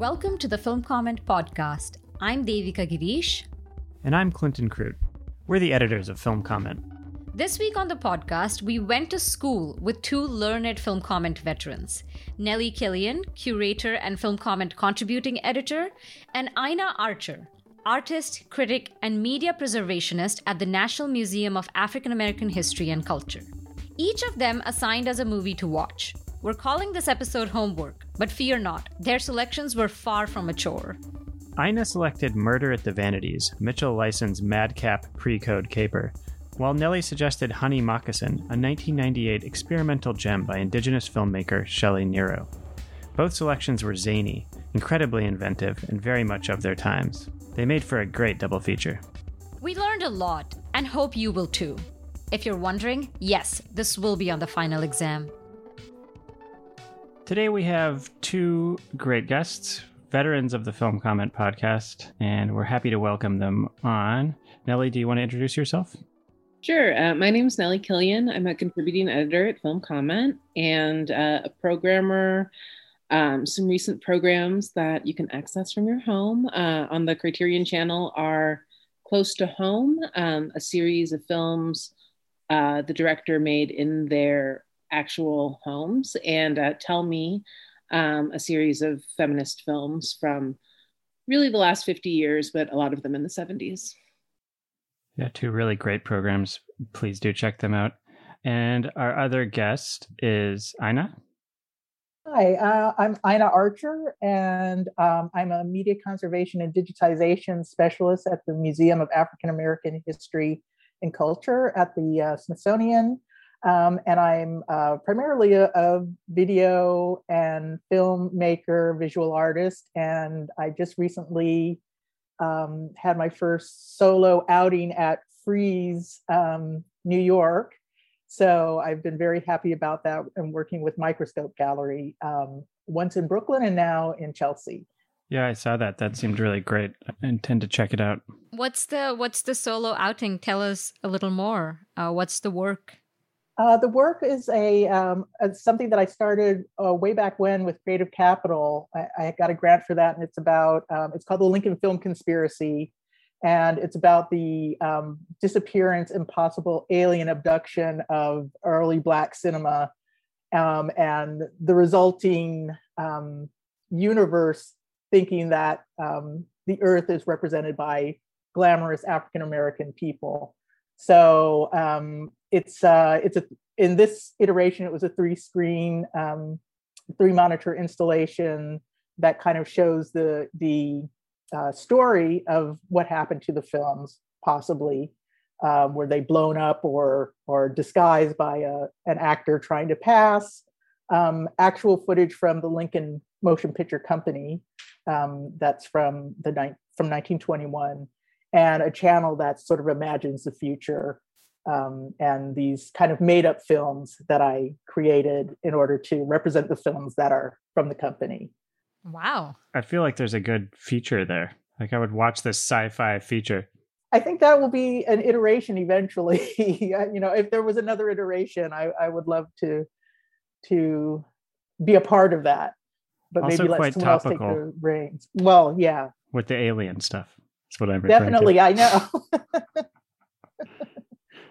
Welcome to the Film Comment Podcast. I'm Devika Girish. And I'm Clinton Krute. We're the editors of Film Comment. This week on the podcast, we went to school with two learned film comment veterans Nellie Killian, curator and film comment contributing editor, and Ina Archer, artist, critic, and media preservationist at the National Museum of African American History and Culture. Each of them assigned us a movie to watch. We're calling this episode homework, but fear not, their selections were far from a chore. Ina selected Murder at the Vanities, Mitchell Leisen's madcap pre code caper, while Nellie suggested Honey Moccasin, a 1998 experimental gem by indigenous filmmaker Shelley Niro. Both selections were zany, incredibly inventive, and very much of their times. They made for a great double feature. We learned a lot, and hope you will too. If you're wondering, yes, this will be on the final exam. Today we have two great guests, veterans of the Film Comment podcast, and we're happy to welcome them on. Nellie, do you want to introduce yourself? Sure. Uh, my name is Nellie Killian. I'm a contributing editor at Film Comment and uh, a programmer. Um, some recent programs that you can access from your home uh, on the Criterion channel are Close to Home, um, a series of films uh, the director made in their actual homes, and uh, Tell Me, um, a series of feminist films from really the last 50 years, but a lot of them in the 70s. Yeah, two really great programs. Please do check them out. And our other guest is Ina. Hi, uh, I'm Ina Archer, and um, I'm a media conservation and digitization specialist at the Museum of African American History and Culture at the uh, Smithsonian. Um, and I'm uh, primarily a, a, video and filmmaker, visual artist. And I just recently um, had my first solo outing at Frieze um, New York. So I've been very happy about that and working with Microscope Gallery, um, once in Brooklyn and now in Chelsea. Yeah, I saw that. That seemed really great. I intend to check it out. What's the What's the solo outing? Tell us a little more. Uh, what's the work? Uh, the work is a, um, something that I started uh, way back when with Creative Capital. I, I, got a grant for that, and it's about um, it's called the Lincoln Film Conspiracy, and it's about the um, disappearance and possible alien abduction of early Black cinema, um, and the resulting um, universe thinking that um, the Earth is represented by glamorous African American people. So it's uh, it's a in this iteration it was a three screen um, three monitor installation that kind of shows the the uh, story of what happened to the films possibly um, were they blown up or or disguised by a, an actor trying to pass um, actual footage from the lincoln motion picture company um, that's from the ni- from 1921 and a channel that sort of imagines the future um, and these kind of made up films that I created in order to represent the films that are from the company. Wow. I feel like there's a good feature there. Like I would watch this sci-fi feature. I think that will be an iteration eventually. you know, if there was another iteration, I, I would love to to be a part of that. But also maybe let someone topical. else take the reins. Well, yeah. With the alien stuff. That's what I'm Definitely, to. I know.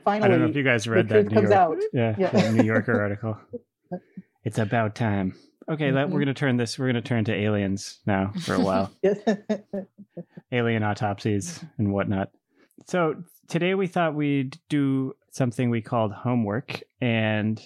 finally, I don't know if you guys read that New York, yeah, yeah. New Yorker article. It's about time. Okay, mm-hmm. let, we're going to turn this. We're going to turn to aliens now for a while. Alien autopsies and whatnot. So today we thought we'd do something we called homework, and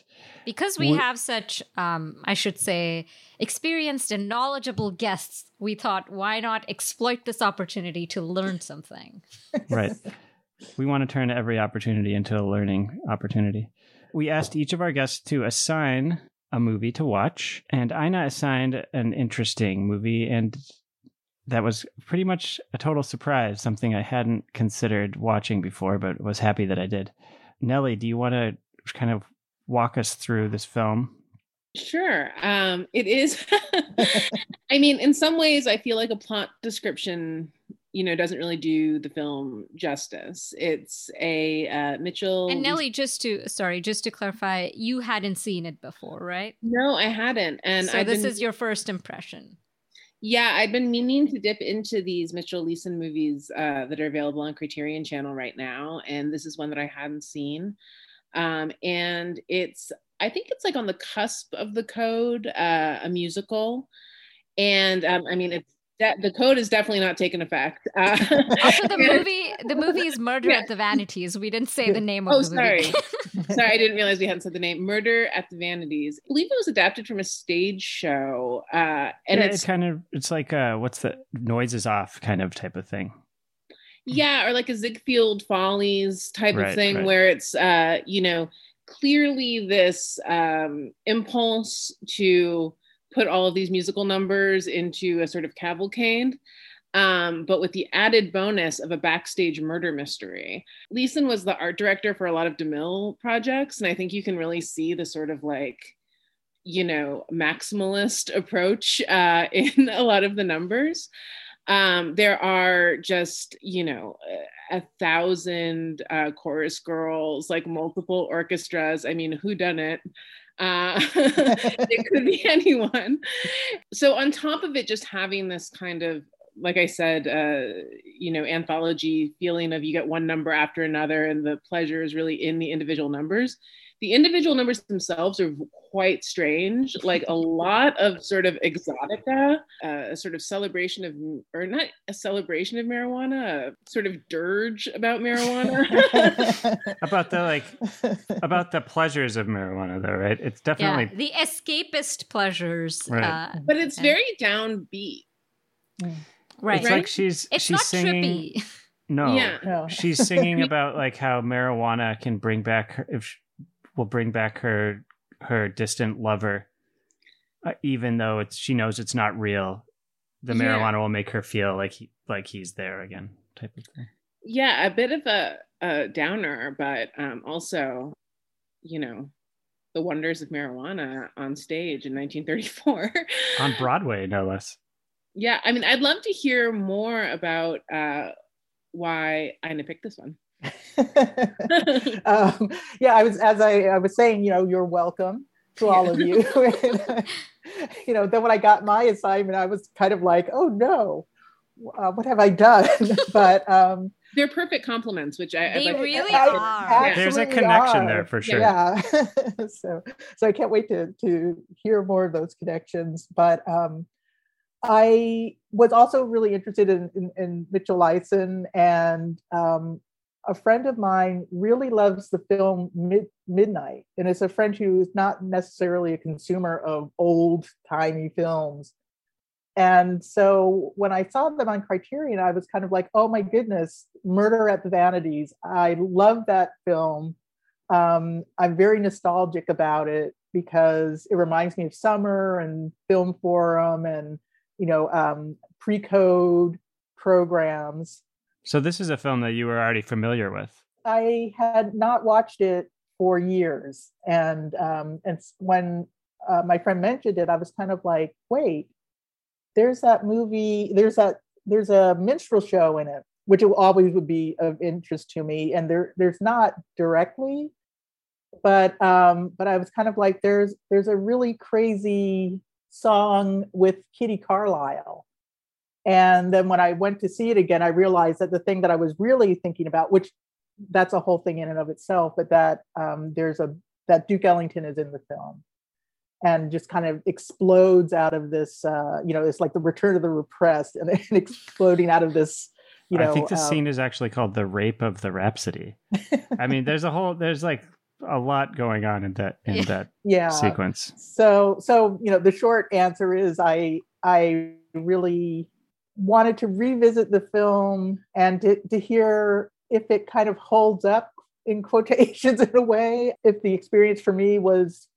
because we, we have such, um, I should say, experienced and knowledgeable guests, we thought why not exploit this opportunity to learn something. right we want to turn every opportunity into a learning opportunity. We asked each of our guests to assign a movie to watch, and Ina assigned an interesting movie, and that was pretty much a total surprise, something I hadn't considered watching before, but was happy that I did. Nellie, do you want to kind of walk us through this film? Sure. Um, it is. I mean, in some ways, I feel like a plot description you know doesn't really do the film justice. It's a uh, Mitchell and Nellie. Just to sorry, just to clarify, you hadn't seen it before, right? No, I hadn't, and so I've this been, is your first impression. Yeah, I've been meaning to dip into these Mitchell Leisen movies uh, that are available on Criterion Channel right now, and this is one that I hadn't seen. Um, and it's, I think it's like on the cusp of the code, uh, a musical. And um, I mean, it's that the code is definitely not taking effect. Uh, also, the movie the movie is Murder yeah. at the Vanities. We didn't say the name of oh, the movie. sorry, sorry, I didn't realize we hadn't said the name. Murder at the Vanities. I believe it was adapted from a stage show, uh, and yeah, it's it kind of it's like uh, what's the Noises Off kind of type of thing. Yeah, or like a Ziegfeld Follies type Right, of thing, right. where it's uh, you know clearly this um, impulse to put all of these musical numbers into a sort of cavalcade um, but with the added bonus of a backstage murder mystery. Leisen was the art director for a lot of DeMille projects, and I think you can really see the sort of like, you know, maximalist approach uh, in a lot of the numbers. Um, there are just, you know, a thousand uh, chorus girls, like multiple orchestras. I mean, who done it? Uh, it could be anyone. So on top of it, just having this kind of like I said, uh, you know, anthology feeling of you get one number after another, and the pleasure is really in the individual numbers. The individual numbers themselves are quite strange, like a lot of sort of exotica, uh, a sort of celebration of, or not a celebration of marijuana, a sort of dirge about marijuana. About the like about the pleasures of marijuana though, right? It's definitely Yeah, the escapist pleasures. Right. Uh, but it's Yeah. very downbeat. right. it's like she's It's she's not singing trippy. no. Yeah. No. She's singing about like how marijuana can bring back her if will bring back her her distant lover uh, even though it's she knows it's not real. The Yeah. marijuana will make her feel like he like he's there again type of thing. Yeah, a bit of a, a downer, but um, also, you know, the wonders of marijuana on stage in 1934. On Broadway no less. yeah, I mean, I'd love to hear more about uh, why Ina picked this one. um, yeah, I was as I, I was saying, you know, you're welcome to all of you. And, you know, then when I got my assignment, I was kind of like, oh no, uh, what have I done? but um, They're perfect compliments, which I, They I'd like to- really I are. There's a connection are. there for sure. Yeah. so so I can't wait to to hear more of those connections. But um, I was also really interested in, in, in Mitchell Leisen, and um, a friend of mine really loves the film Mid- Midnight, and it's a friend who is not necessarily a consumer of old timey films. And so when I saw them on Criterion, I was kind of like, oh my goodness, Murder at the Vanities. I love that film. Um, I'm very nostalgic about it because it reminds me of summer and film forum and, you know, um, pre code programs. So this is a film that you were already familiar with. I had not watched it for years. And, um, and when uh, my friend mentioned it, I was kind of like, wait, there's that movie, there's that, there's a minstrel show in it, which will always would be of interest to me. And there, there's not directly, but, um, but I was kind of like, there's, there's a really crazy song with Kitty Carlisle. And then when I went to see it again, I realized that the thing that I was really thinking about, which that's a whole thing in and of itself, but that um, there's a that Duke Ellington is in the film and just kind of explodes out of this, uh, you know, it's like the return of the repressed and, and exploding out of this, you know. I think the um, scene is actually called "The Rape of the Rhapsody." I mean, there's a whole there's like a lot going on in that in Yeah. that yeah. sequence. so so you know the short answer is i i really wanted to revisit the film and to, to hear if it kind of holds up in quotations in a way if the experience for me was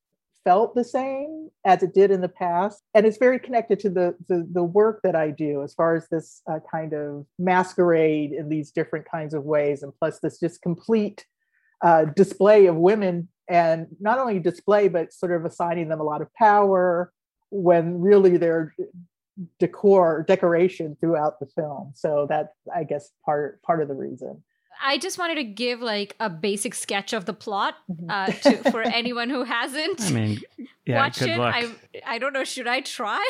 felt the same as it did in the past. And it's very connected to the the, the work that i do as far as this uh, kind of masquerade in these different kinds of ways and plus this just complete uh, display of women and not only display but sort of assigning them a lot of power when really they're decor decoration throughout the film. So that I guess part part of the reason. I just wanted to give like a basic sketch of the plot mm-hmm. uh, to, for anyone who hasn't. I mean, yeah, watched it. Luck. I I don't know. Should I try?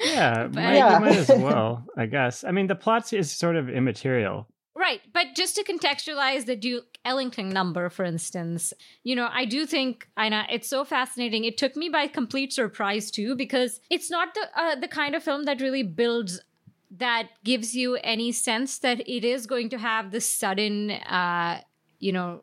yeah, might, yeah. might as well. I guess. I mean, the plot is sort of immaterial. Right, but just to contextualize the Duke Ellington number, for instance, you know, I do think, Ina, it's so fascinating. It took me by complete surprise too, because it's not the uh, the kind of film that really builds that gives you any sense that it is going to have this sudden, uh, you know,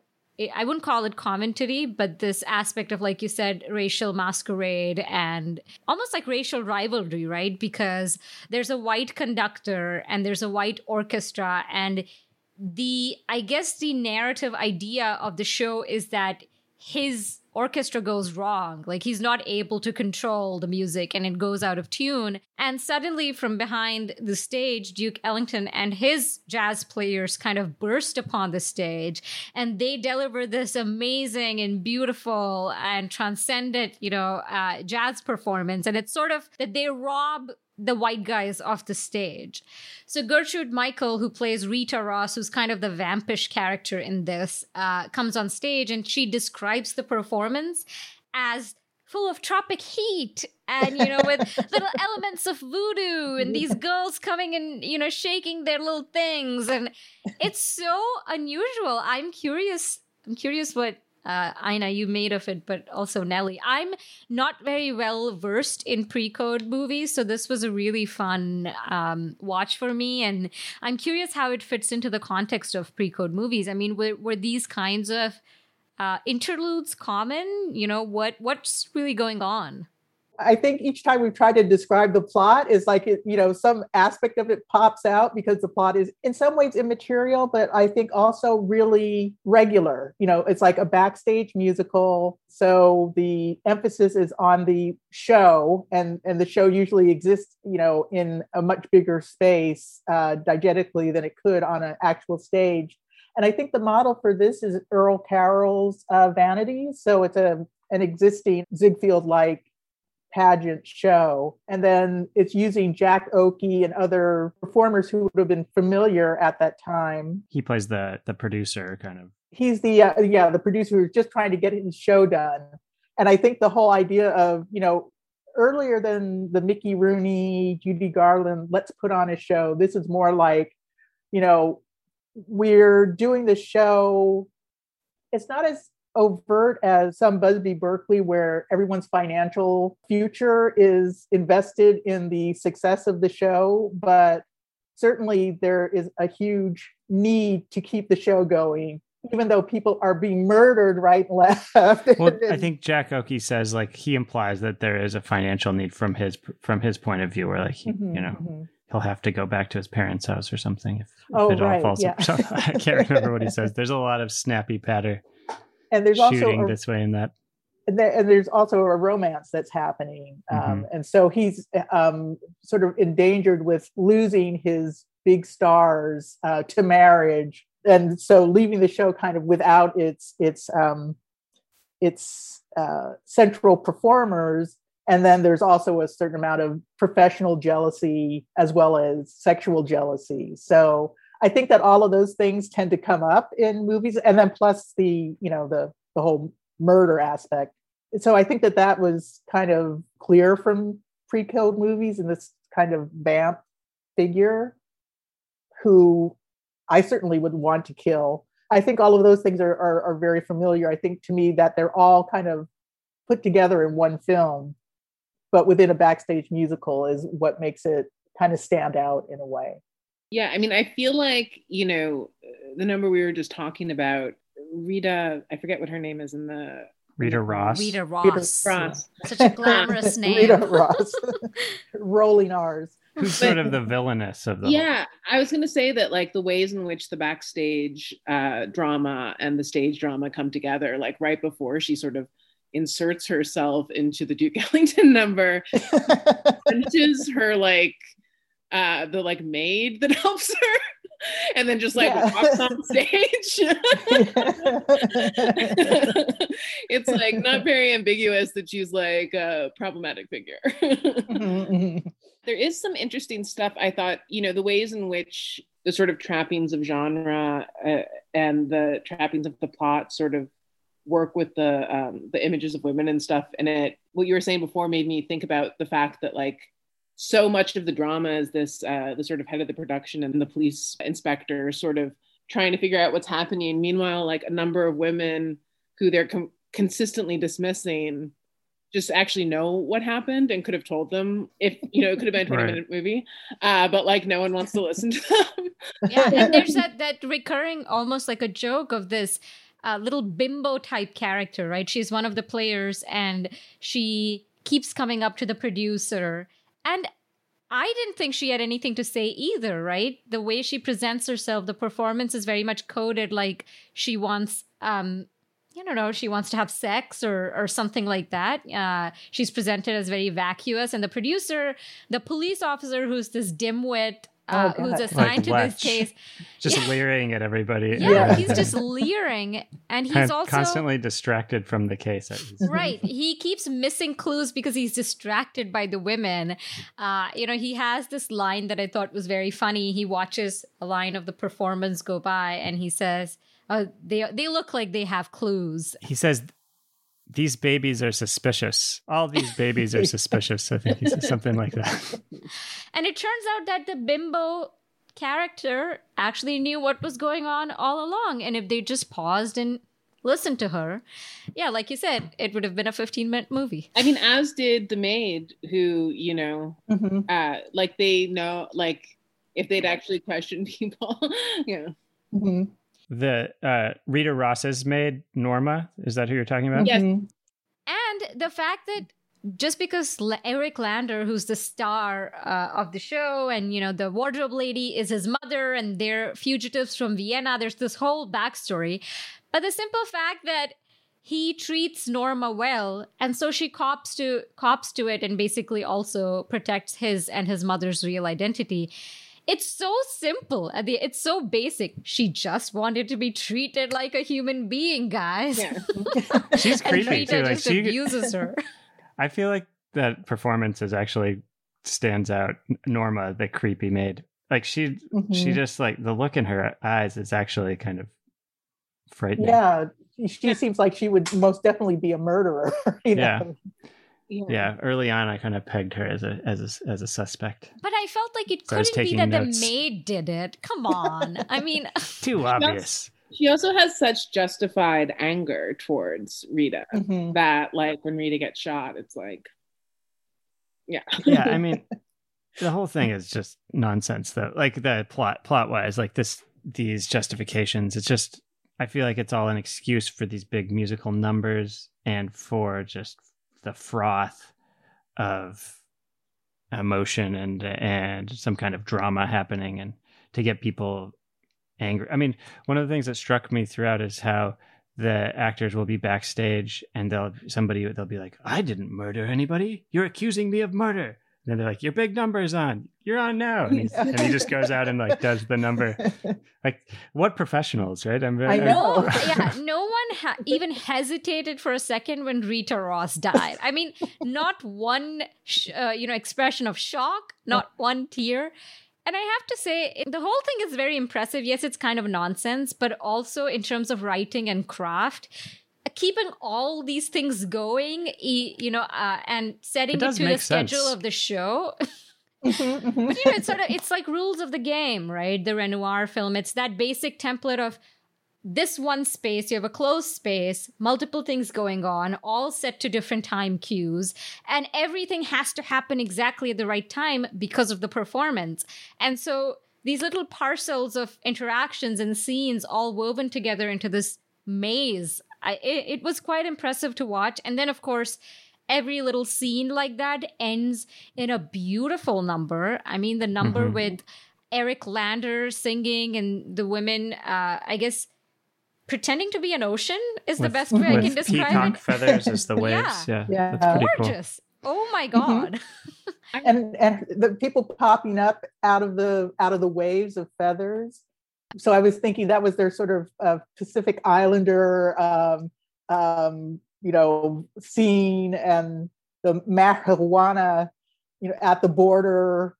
I wouldn't call it commentary, but this aspect of, like you said, racial masquerade and almost like racial rivalry, right? Because there's a white conductor and there's a white orchestra. And the, I guess, the narrative idea of the show is that his orchestra goes wrong. Like he's not able to control the music and it goes out of tune. And suddenly, from behind the stage, Duke Ellington and his jazz players kind of burst upon the stage and they deliver this amazing and beautiful and transcendent, you know, uh, jazz performance. And it's sort of that they rob the white guys off the stage. So Gertrude Michael, who plays Rita Ross, who's kind of the vampish character in this, uh, comes on stage and she describes the performance as full of tropic heat and you know with little elements of voodoo and these girls coming and you know shaking their little things. And it's so unusual. I'm curious i'm curious what uh, Ina, you made of it, but also Nellie. I'm not very well versed in pre-code movies, so this was a really fun um, watch for me, and I'm curious how it fits into the context of pre-code movies. I mean, were, were these kinds of uh, interludes common? You know, what what's really going on? I think each time we've tried to describe the plot is like it, you know, some aspect of it pops out because the plot is in some ways immaterial, but I think also really regular. You know, it's like a backstage musical. So the emphasis is on the show and and the show usually exists, you know, in a much bigger space uh, diegetically than it could on an actual stage. And I think the model for this is Earl Carroll's uh, Vanities. So it's a an existing Ziegfeld like pageant show. And then it's using Jack Oakie and other performers who would have been familiar at that time. He plays the the producer kind of. He's the uh, yeah, the producer who's just trying to get his show done. And I think the whole idea of, you know, earlier than the Mickey Rooney, Judy Garland, let's put on a show. This is more like, you know, we're doing the show. It's not as overt as some Busby Berkeley, where everyone's financial future is invested in the success of the show. But certainly there is a huge need to keep the show going. Even though people are being murdered right and left. well, I think Jack Oakie says like he implies that there is a financial need from his from his point of view, where like he, mm-hmm, you know mm-hmm. he'll have to go back to his parents' house or something if, if oh, it right, all falls. Yeah. I can't remember what he says. There's a lot of snappy patter and there's shooting also a, this way and that. And there's also a romance that's happening, um, mm-hmm. and so he's um, sort of endangered with losing his big stars uh, to marriage, and so leaving the show kind of without its its um, its uh, central performers and then there's also a certain amount of professional jealousy as well as sexual jealousy so I think that all of those things tend to come up in movies, and then plus the you know the the whole murder aspect. So I think that that was kind of clear from pre-code movies and this kind of vamp figure who I certainly would want to kill. I think all of those things are, are, are very familiar. I think to me that they're all kind of put together in one film, but within a backstage musical is what makes it kind of stand out in a way. Yeah, I mean, I feel like, you know, the number we were just talking about, Rita, I forget what her name is in the Rita Ross. Rita Ross. Rita Ross. Such a glamorous name. Rita Ross. Rolling R's. Who's sort of the villainess of the Yeah, whole... I was going to say that like the ways in which the backstage uh, drama and the stage drama come together, like right before she sort of inserts herself into the Duke Ellington number, punches her like uh, the like maid that helps her and then just like yeah. walks on stage. it's like not very ambiguous that she's like a problematic figure. mm-hmm, mm-hmm. There is some interesting stuff. I thought, you know, the ways in which the sort of trappings of genre uh, and the trappings of the plot sort of work with the um, the images of women and stuff. And it, what you were saying before, made me think about the fact that like so much of the drama is this uh, the sort of head of the production and the police inspector sort of trying to figure out what's happening. Meanwhile, like a number of women who they're com- consistently dismissing just actually know what happened and could have told them if you know it could have been a 20 right. minute movie uh, but like no one wants to listen to them yeah and there's that that recurring almost like a joke of this uh, little bimbo type character right she's one of the players and she keeps coming up to the producer and I didn't think she had anything to say either, right? The way she presents herself, the performance is very much coded like she wants um I don't know, she wants to have sex or or something like that. Uh, she's presented as very vacuous, and the producer, the police officer, who's this dimwit uh, oh, who's assigned like to this case. Just yeah. leering at everybody. Yeah, he's just leering. And he's also constantly distracted from the case. right. He keeps missing clues because he's distracted by the women. Uh, you know, he has this line that I thought was very funny. He watches a line of the performance go by and he says, uh, they they look like they have clues. He says these babies are suspicious. All these babies are suspicious. I think he says something like that. And it turns out that the bimbo character actually knew what was going on all along. And if they just paused and listened to her, yeah, like you said, it would have been a 15 minute movie. I mean, as did the maid, who, you know, mm-hmm. uh, like they know, like if they'd actually questioned people, you know. Mm-hmm the uh, Rita Ross's maid, Norma. Is that who you're talking about? Yes. Mm-hmm. And the fact that just because Eric Lander, who's the star uh, of the show, and you know the wardrobe lady is his mother, and they're fugitives from Vienna. There's this whole backstory, but the simple fact that he treats Norma well, and so she cops to cops to it, and basically also protects his and his mother's real identity. It's so simple. It's so basic. She just wanted to be treated like a human being, guys. Yeah. She's creepy too. Like she abuses her. I feel like that performance is actually stands out. Norma, the creepy maid, like she, mm-hmm. she just like the look in her eyes is actually kind of frightening. Yeah, she seems like she would most definitely be a murderer. You know? Yeah. Yeah. yeah. early on, I kind of pegged her as a as a as a suspect. But I felt like it so couldn't be that notes. the maid did it. Come on, I mean, too obvious. She also has such justified anger towards Rita mm-hmm. that, like, when Rita gets shot, it's like, yeah, yeah. I mean, the whole thing is just nonsense, though. Like the plot plot wise, like this these justifications. It's just I feel like it's all an excuse for these big musical numbers and for just the froth of emotion and and some kind of drama happening and to get people angry. I mean, one of the things that struck me throughout is how the actors will be backstage and they'll somebody they'll be like, "I didn't murder anybody. You're accusing me of murder." And then they're like, "Your big number's on. You're on now." And, and, he just goes out and like does the number. Like, what professionals, right? I'm, I know. I'm, yeah, no one ha- even hesitated for a second when Rita Ross died. I mean, not one, sh- uh, you know, expression of shock, not one tear. And I have to say, the whole thing is very impressive. Yes, it's kind of nonsense, but also in terms of writing and craft, keeping all these things going, you know, uh, and setting it, it to the schedule of the show. Mm-hmm, mm-hmm. But you know, it's sort of it's like rules of the game, right? The Renoir film. It's that basic template of this one space, you have a closed space, multiple things going on, all set to different time cues, and everything has to happen exactly at the right time because of the performance. And so these little parcels of interactions and scenes all woven together into this maze I, it, it was quite impressive to watch. And then, of course, every little scene like that ends in a beautiful number. I mean, the number mm-hmm. with Eric Lander singing and the women, uh, I guess, pretending to be an ocean is with, the best way I can describe peacock it. feathers as the waves. yeah, yeah, yeah. gorgeous. Cool. Oh my mm-hmm. god! Mm-hmm. and and the people popping up out of the out of the waves of feathers so I was thinking that was their sort of uh, Pacific Islander, um, um, you know, scene and the marijuana, you know at the border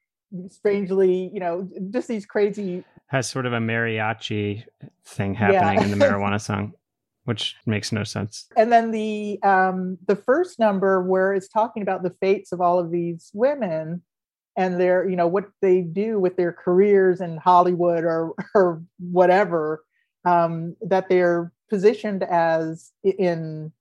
strangely you know just these crazy has sort of a mariachi thing happening yeah. in the marijuana song which makes no sense and then the um the first number where it's talking about the fates of all of these women and their you know what they do with their careers in hollywood or or whatever um that they're positioned as in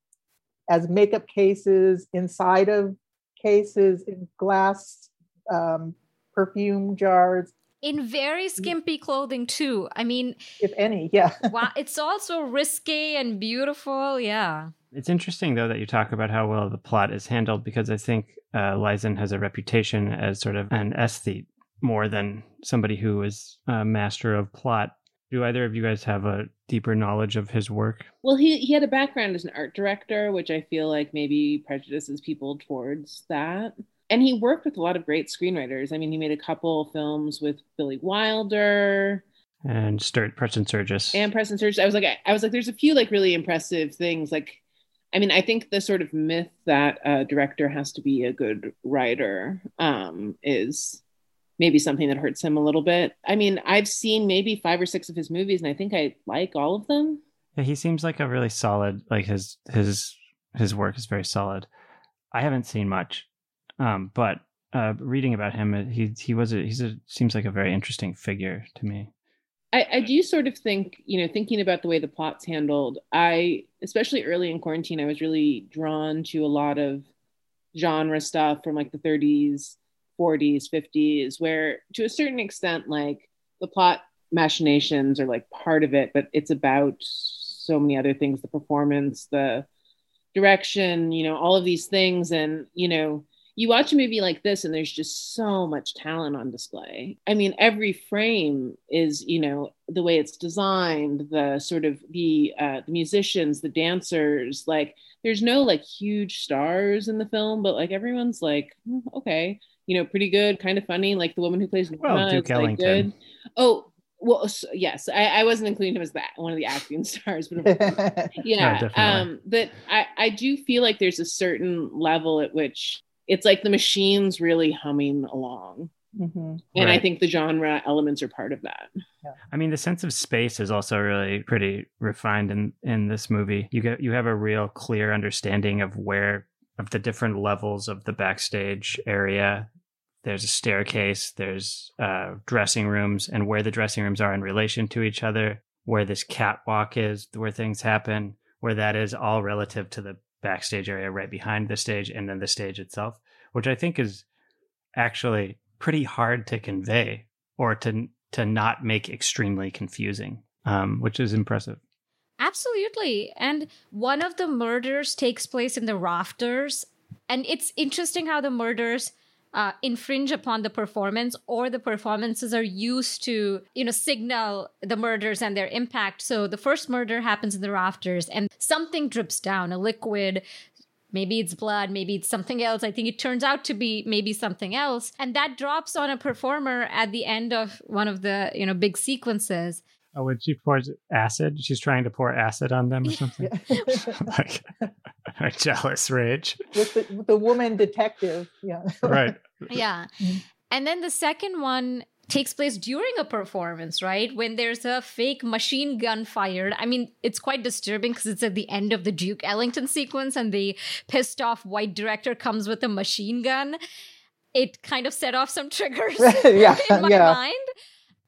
as makeup cases inside of cases in glass um, perfume jars. In very skimpy clothing too. I mean if any yeah. wow it's also risque and beautiful yeah it's interesting though that you talk about how well the plot is handled because i think uh, Leisen has a reputation as sort of an aesthete more than somebody who is a master of plot do either of you guys have a deeper knowledge of his work? Well, he he had a background as an art director, which I feel like maybe prejudices people towards that. And he worked with a lot of great screenwriters. I mean, he made a couple films with Billy Wilder and Sturt Preston Sturges. And Preston Sturges. I was like, I, I was like, there's a few like really impressive things. Like, I mean, I think the sort of myth that a director has to be a good writer um, is maybe something that hurts him a little bit. I mean, I've seen maybe five or six of his movies, and I think I like all of them. Yeah, he seems like a really solid. Like his his his work is very solid. I haven't seen much, um, but uh, reading about him, he he was a he's a seems like a very interesting figure to me. I, I do sort of think, you know, thinking about the way the plot's handled, I, especially early in quarantine, I was really drawn to a lot of genre stuff from like the 30s 40s 50s where to a certain extent like the plot machinations are like part of it but it's about so many other things the performance the direction you know all of these things. And you know you watch a movie like this and there's just so much talent on display i mean every frame is you know the way it's designed the sort of the uh, the musicians the dancers like there's no like huge stars in the film but like everyone's like hmm, okay you know, pretty good, kind of funny. Like the woman who plays well, Duke Ellington. Like good. Oh, well, so, yes, I, I, wasn't including him as that one of the acting stars, but yeah, no, um, but I, I do feel like there's a certain level at which it's like the machines really humming along. Mm-hmm. And right. I think the genre elements are part of that. Yeah. I mean, the sense of space is also really pretty refined in in this movie. You get you have a real clear understanding of where of the different levels of the backstage area. There's a staircase, there's uh, dressing rooms, and where the dressing rooms are in relation to each other, where this catwalk is, where things happen, where that is all relative to the backstage area right behind the stage and then the stage itself, which I think is actually pretty hard to convey or to to not make extremely confusing, um, which is impressive. Absolutely. And one of the murders takes place in the rafters. And it's interesting how the murders uh, infringe upon the performance or the performances are used to you know signal the murders and their impact. So the first murder happens in the rafters and something drips down a liquid maybe it's blood maybe it's something else. I think it turns out to be maybe something else. And that drops on a performer at the end of one of the you know big sequences Oh, when she pours acid, she's trying to pour acid on them or something. like a jealous rage. With the, with the woman detective. Yeah. right. Yeah. Mm-hmm. And then the second one takes place during a performance, right? When there's a fake machine gun fired. I mean, it's quite disturbing because it's at the end of the Duke Ellington sequence and the pissed off white director comes with a machine gun. It kind of set off some triggers yeah, in my yeah. mind.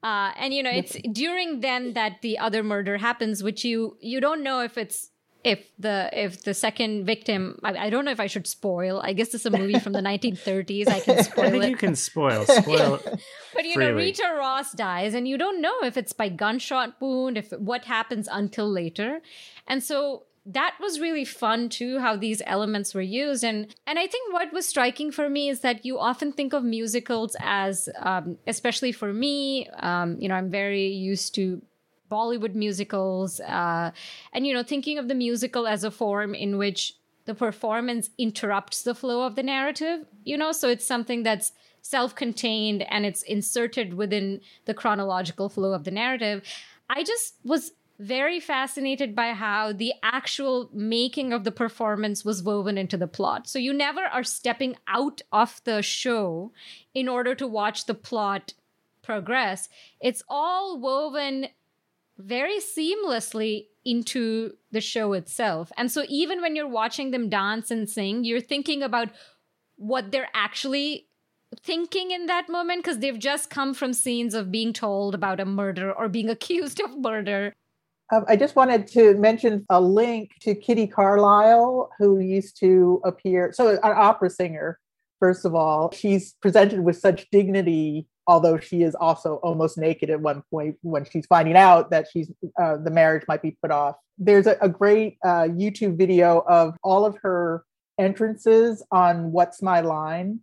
Uh, and you know, it's during then that the other murder happens, which you you don't know if it's if the if the second victim I, I, don't know if I should spoil. I guess it's a movie from the 1930s. I can spoil I think it. You can spoil spoil. but you freely. know, Rita Ross dies, and you don't know if it's by gunshot wound, if what happens until later, and so that was really fun too how these elements were used. And and i think what was striking for me is that you often think of musicals as um, especially for me um, you know i'm very used to bollywood musicals uh, and you know thinking of the musical as a form in which the performance interrupts the flow of the narrative you know? So it's something that's self-contained and it's inserted within the chronological flow of the narrative. I just was very fascinated by how the actual making of the performance was woven into the plot. So you never are stepping out of the show in order to watch the plot progress. It's all woven very seamlessly into the show itself. And so even when you're watching them dance and sing, you're thinking about what they're actually thinking in that moment because they've just come from scenes of being told about a murder or being accused of murder. Um, I just wanted to mention a link to Kitty Carlisle, who used to appear. So, an opera singer, first of all, she's presented with such dignity, although she is also almost naked at one point when she's finding out that she's uh, the marriage might be put off. There's a, a great uh, YouTube video of all of her entrances on What's My Line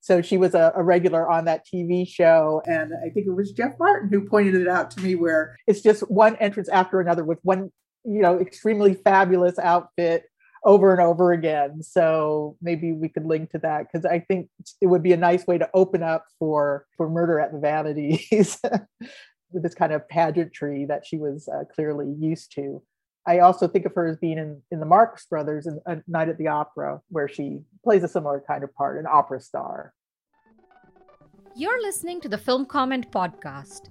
so she was a, a, regular on that TV show. And I think it was Jeff Martin who pointed it out to me where it's just one entrance after another with one, you know, extremely fabulous outfit over and over again. So maybe we could link to that because I think it would be a nice way to open up for for murder at the vanities with this kind of pageantry that she was uh, clearly used to. I also think of her as being in, in the Marx Brothers in A Night at the Opera, where she plays a similar kind of part, an opera star. You're listening to the Film Comment Podcast.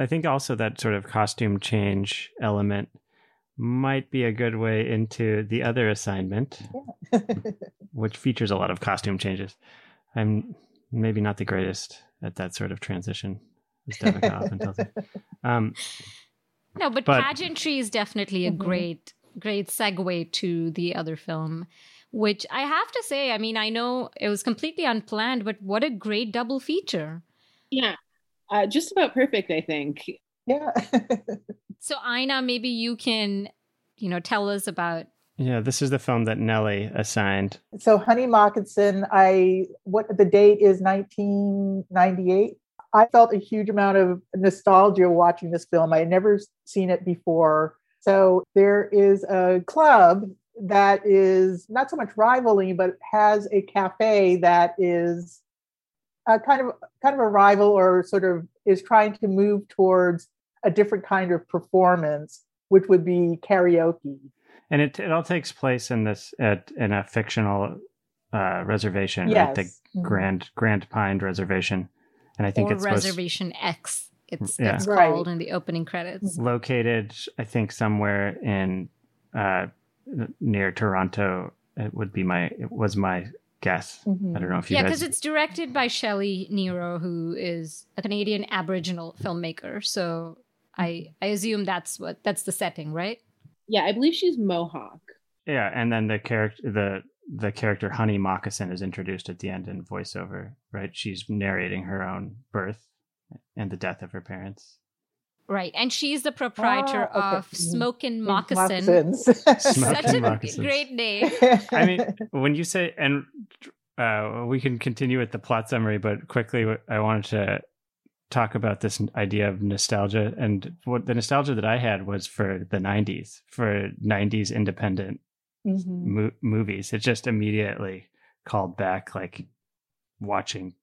I think also that sort of costume change element might be a good way into the other assignment, yeah. which features a lot of costume changes. I'm maybe not the greatest at that sort of transition, as Devika often tells me. Um, no, but, but, pageantry is definitely a mm-hmm. great, great segue to the other film, which I have to say, I mean, I know it was completely unplanned, but what a great double feature. Yeah, uh, just about perfect, I think. Yeah. so, Ina, maybe you can, you know, tell us about yeah, this is the film that Nellie assigned. So Honey Moccasin, I what the date is 1998. I felt a huge amount of nostalgia watching this film. I had never seen it before. So there is a club that is not so much rivaling, but has a cafe that is a kind of kind of a rival or sort of is trying to move towards a different kind of performance, which would be karaoke and it it all takes place in this at in a fictional uh, reservation, yes. right? The mm-hmm. Grand Grand Pine Reservation, and I think or it's Reservation supposed... X. It's, yeah. it's right. called in the opening credits. Located, I think, somewhere in uh, near Toronto. It would be my it was my guess. Mm-hmm. I don't know if you yeah, because it's directed by Shelley Niro, who is a Canadian Aboriginal filmmaker. So I I assume that's what that's the setting, right? Yeah, I believe she's Mohawk. Yeah, and then the character the the character Honey Moccasin is introduced at the end in voiceover, right? She's narrating her own birth and the death of her parents. Right, and she's the proprietor oh, okay. of Smokin' Moccasin. Such a moccasins. great name. I mean, when you say, and uh, we can continue with the plot summary, but quickly, I wanted to talk about this idea of nostalgia and what the nostalgia that I had was for the 90s, for 90s independent mm-hmm. mo- movies. It just immediately called back like watching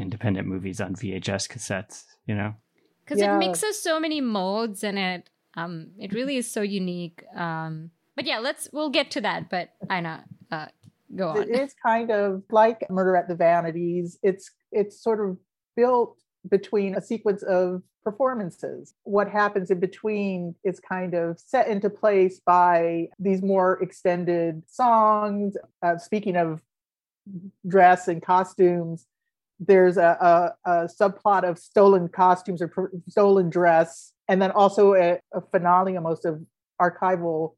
independent movies on VHS cassettes, you know? Cuz yeah. it mixes so many modes and it um it really is so unique. Um but yeah, let's we'll get to that, but I know uh go on. It's kind of like Murder at the Vanities. It's it's sort of built between a sequence of performances. What happens in between is kind of set into place by these more extended songs. Uh, speaking of dress and costumes, there's a, a, a, subplot of stolen costumes or pr- stolen dress, and then also a, a finale almost of archival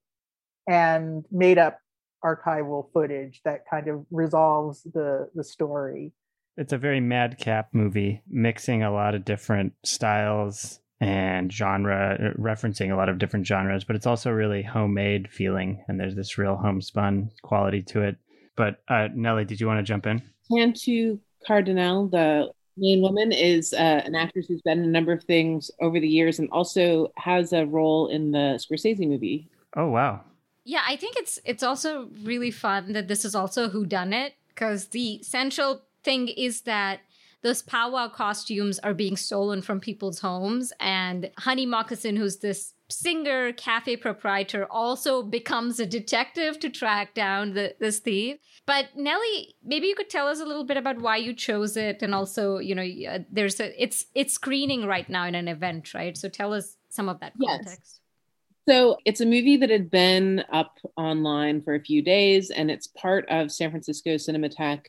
and made up archival footage that kind of resolves the the story it's a very madcap movie, mixing a lot of different styles and genre, uh, referencing a lot of different genres, but it's also really homemade feeling, and there's this real homespun quality to it. But uh, Nellie, did you want to jump in? Tantoo Cardinal, the main woman, is uh, an actress who's been in a number of things over the years, and also has a role in the Scorsese movie. Oh wow! Yeah, I think it's it's also really fun that this is also who done it because the central thing is that those powwow costumes are being stolen from people's homes and honey moccasin who's this singer cafe proprietor also becomes a detective to track down the, this thief but nellie maybe you could tell us a little bit about why you chose it and also you know uh, there's a it's it's screening right now in an event right so tell us some of that context yes. So it's a movie that had been up online for a few days, and it's part of San Francisco Cinematheque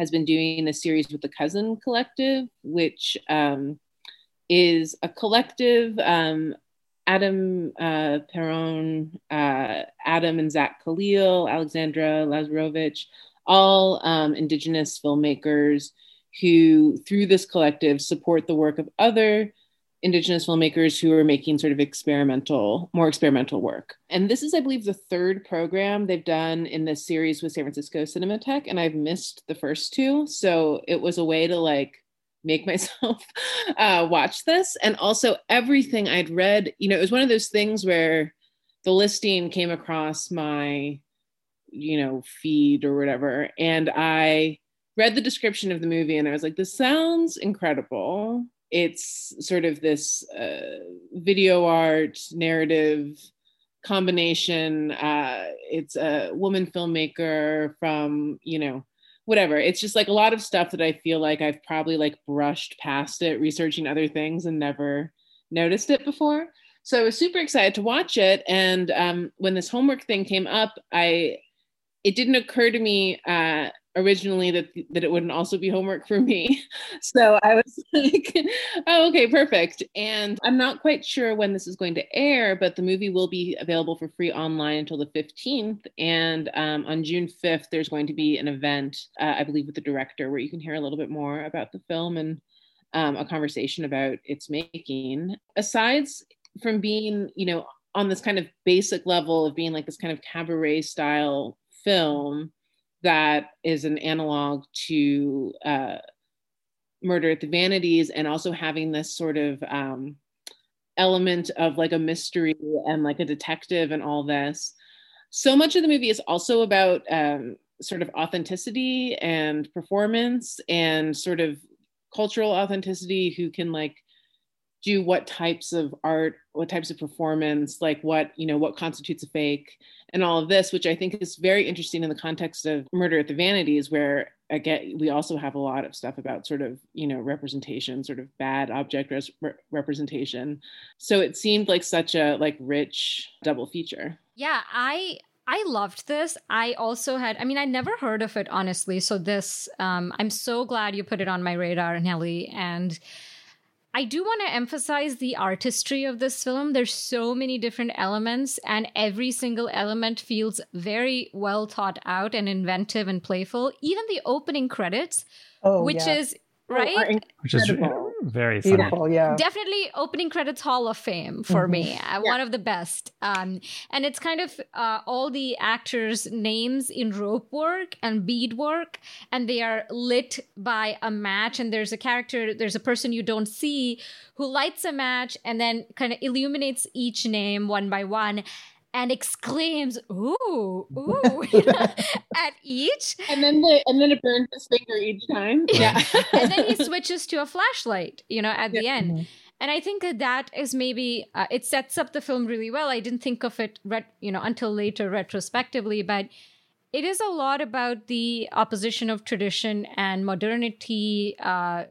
has been doing a series with the Cousin Collective, which um, is a collective. Um, Adam uh, Piron, uh, Adam and Zack Khalil, Alexandra Lazarowich, all um, Indigenous filmmakers who, through this collective, support the work of other indigenous filmmakers who are making sort of experimental more experimental work. And this is i believe the third program they've done in this series with san francisco cinematheque and i've missed the first two. So it was a way to like make myself uh, watch this. And also everything i'd read you know it was one of those things where the listing came across my you know feed or whatever. And i read the description of the movie and i was like this sounds incredible. It's sort of this uh, video art narrative combination. Uh, it's a woman filmmaker from, you know, whatever. It's just like a lot of stuff that I feel like I've probably like brushed past it, researching other things and never noticed it before. So I was super excited to watch it. And um, when this homework thing came up, I it didn't occur to me uh, originally that that it wouldn't also be homework for me. So I was like, oh, okay, perfect. And I'm not quite sure when this is going to air, but the movie will be available for free online until the 15th. And um, on June 5th, there's going to be an event, uh, I believe, with the director where you can hear a little bit more about the film and um, a conversation about its making. Aside from being, you know, on this kind of basic level of being like this kind of cabaret style film that is an analog to uh, Murder at the Vanities, and also having this sort of um, element of like a mystery and like a detective and all this. So much of the movie is also about um, sort of authenticity and performance and sort of cultural authenticity who can like do what types of art what types of performance like what you know what constitutes a fake and all of this which i think is very interesting in the context of murder at the vanities where again we also have a lot of stuff about sort of you know representation sort of bad object res- representation so it seemed like such a like rich double feature yeah i I loved this. I also had, I mean, I never heard of it, honestly. So, this, um, I'm so glad you put it on my radar, Nellie. And I do want to emphasize the artistry of this film. There's so many different elements, and every single element feels very well thought out and inventive and playful. Even the opening credits, oh, which yeah. is Oh, right? Which is very beautiful. Yeah, definitely opening credits Hall of Fame for mm-hmm. me. Uh, yeah. One of the best. Um, and it's kind of uh, all the actors' names in rope work and bead work, and they are lit by a match. And there's a character, there's a person you don't see who lights a match and then kind of illuminates each name one by one and exclaims "ooh, ooh" at each, and then the, and then it burns his finger each time. Yeah, and then he switches to a flashlight, you know, at yeah. the end. Mm-hmm. And I think that that is maybe uh, it sets up the film really well. I didn't think of it, ret- you know, until later retrospectively, but it is a lot about the opposition of tradition and modernity, uh,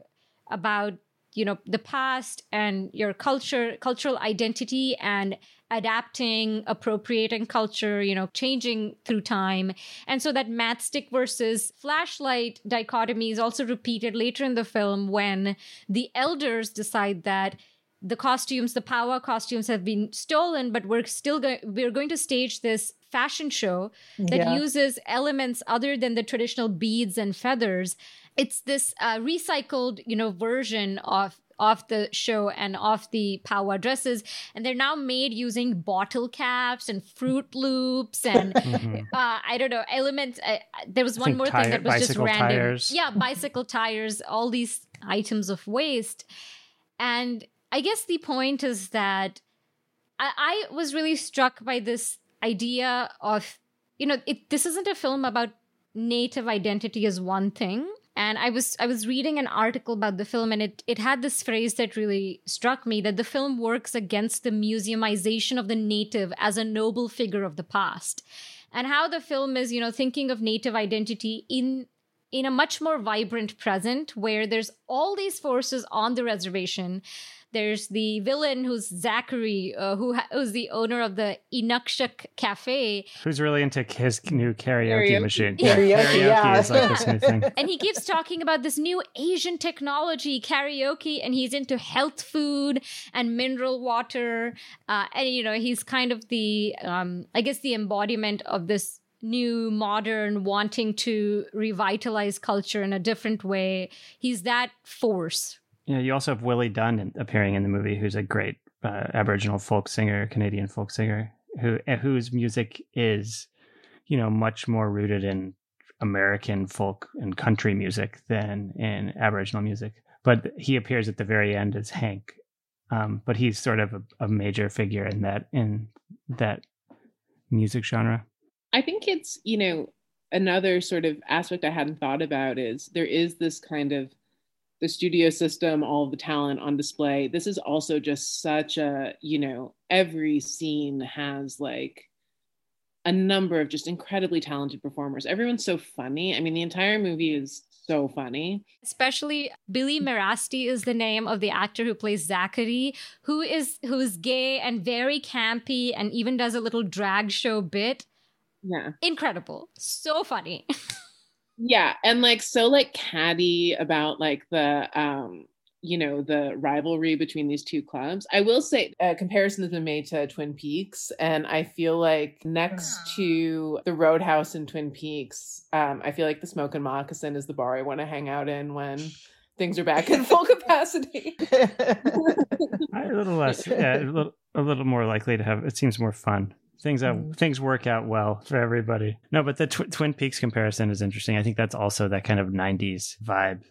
about you know the past and your culture, cultural identity, and adapting, appropriating culture, you know, changing through time. And so that matchstick versus flashlight dichotomy is also repeated later in the film when the elders decide that the costumes, the power costumes have been stolen, but we're still going we're going to stage this fashion show that yeah. uses elements other than the traditional beads and feathers. It's this uh, recycled, you know, version of of the show and off the Pauwa dresses, and they're now made using bottle caps and Froot Loops and Mhm. uh, I don't know elements. Uh, there was one more tire- thing that was just random. tires. Yeah, bicycle tires, all these items of waste, and I guess the point is that I, I was really struck by this idea of you know it, this isn't a film about native identity as one thing and i was i was reading an article about the film and it it had this phrase that really struck me that the film works against the museumization of the native as a noble figure of the past. And how the film is you know thinking of native identity in in a much more vibrant present where there's all these forces on the reservation there's the villain who's Zachary, uh, who ha- who's the owner of the Inukshuk Cafe, Who's really into his new karaoke, Karaoke. machine? Karaoke, yeah. is like this new thing. and he keeps talking about this new Asian technology, karaoke, and he's into health food and mineral water. Uh, and you know, he's kind of the, um, I guess, the embodiment of this new modern wanting to revitalize culture in a different way. He's that force. Yeah, you also have Willie Dunn appearing in the movie, who's a great uh, Aboriginal folk singer, Canadian folk singer, who whose music is, you know, much more rooted in American folk and country music than in Aboriginal music. But he appears at the very end as Hank, um, but he's sort of a, a major figure in that in that music genre. I think it's, you know, another sort of aspect I hadn't thought about is there is this kind of the studio system, all the talent on display. This is also just such a, you know, every scene has like a number of just incredibly talented performers. Everyone's so funny. I mean, the entire movie is so funny. Especially Billy Merasty is the name of the actor who plays Zachary, who is who is gay and very campy and even does a little drag show bit. Yeah. Incredible. So funny. yeah and like so like catty about like the um you know the rivalry between these two clubs i will say a comparison has been made to twin peaks and i feel like next to the roadhouse in twin peaks um i feel like the smoke and moccasin is the bar i want to hang out in when things are back in full capacity A little less, yeah, a little, a little more likely to have. It seems more fun. Things that Mm. things work out well for everybody. No, but the tw- Twin Peaks comparison is interesting. I think that's also that kind of '90s vibe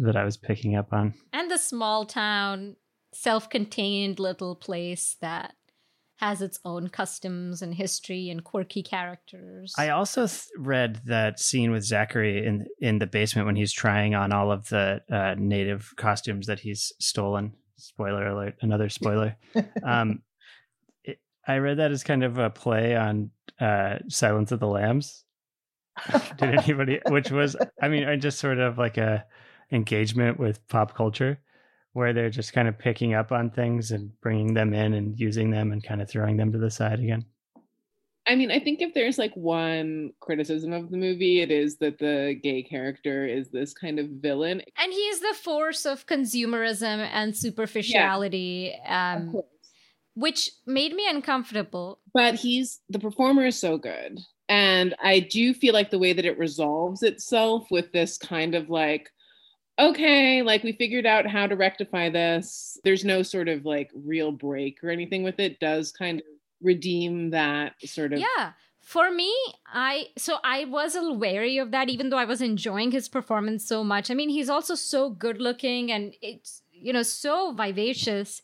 that I was picking up on. and the small town, self contained little place that has its own customs and history and quirky characters. I also th- read that scene with Zachary in in the basement when he's trying on all of the uh, native costumes that he's stolen. Spoiler alert! Another spoiler. um, I read that as kind of a play on uh, Silence of the Lambs. Did anybody? Which was, I mean, I just sort of like a engagement with pop culture, where they're just kind of picking up on things and bringing them in and using them and kind of throwing them to the side again. i mean i think if there's like one criticism of the movie it is that the gay character is this kind of villain and he's the force of consumerism and superficiality, Of um, course. Which made me uncomfortable. but he's the performer is so good and i do feel like the way that it resolves itself with this kind of like okay like we figured out how to rectify this there's no sort of like real break or anything with it does kind of redeem that sort of Yeah. For me, I so I was a little wary of that, even though I was enjoying his performance so much. I mean, he's also so good looking and it's you know so vivacious.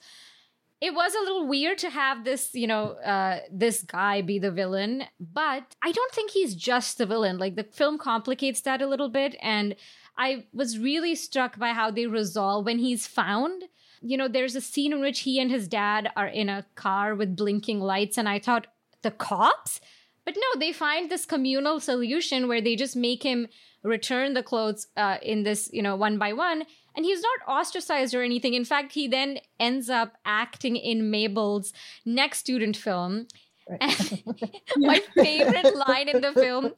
It was a little weird to have this, you know, uh, this guy be the villain, but I don't think he's just the villain. Like the film complicates that a little bit, and I was really struck by how they resolve when he's found. You know, there's a scene in which he and his dad are in a car with blinking lights, and I thought, the cops? But no, they find this communal solution where they just make him return the clothes uh, in this, you know, one by one. And he's not ostracized or anything. In fact, he then ends up acting in Mabel's next student film. Right. My favorite line in the film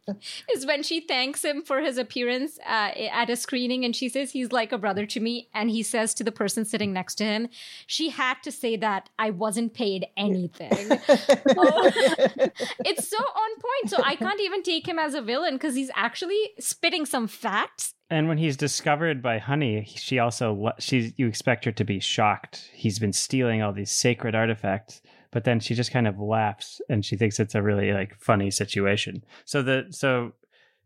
is when she thanks him for his appearance uh, at a screening and she says he's like a brother to me. And he says to the person sitting next to him, She had to say that I wasn't paid anything. oh, it's so on point. So I can't even take him as a villain because he's actually spitting some facts and when he's discovered by Honey, she also she's you expect her to be shocked. He's been stealing all these sacred artifacts, but then she just kind of laughs and she thinks it's a really like funny situation. So the so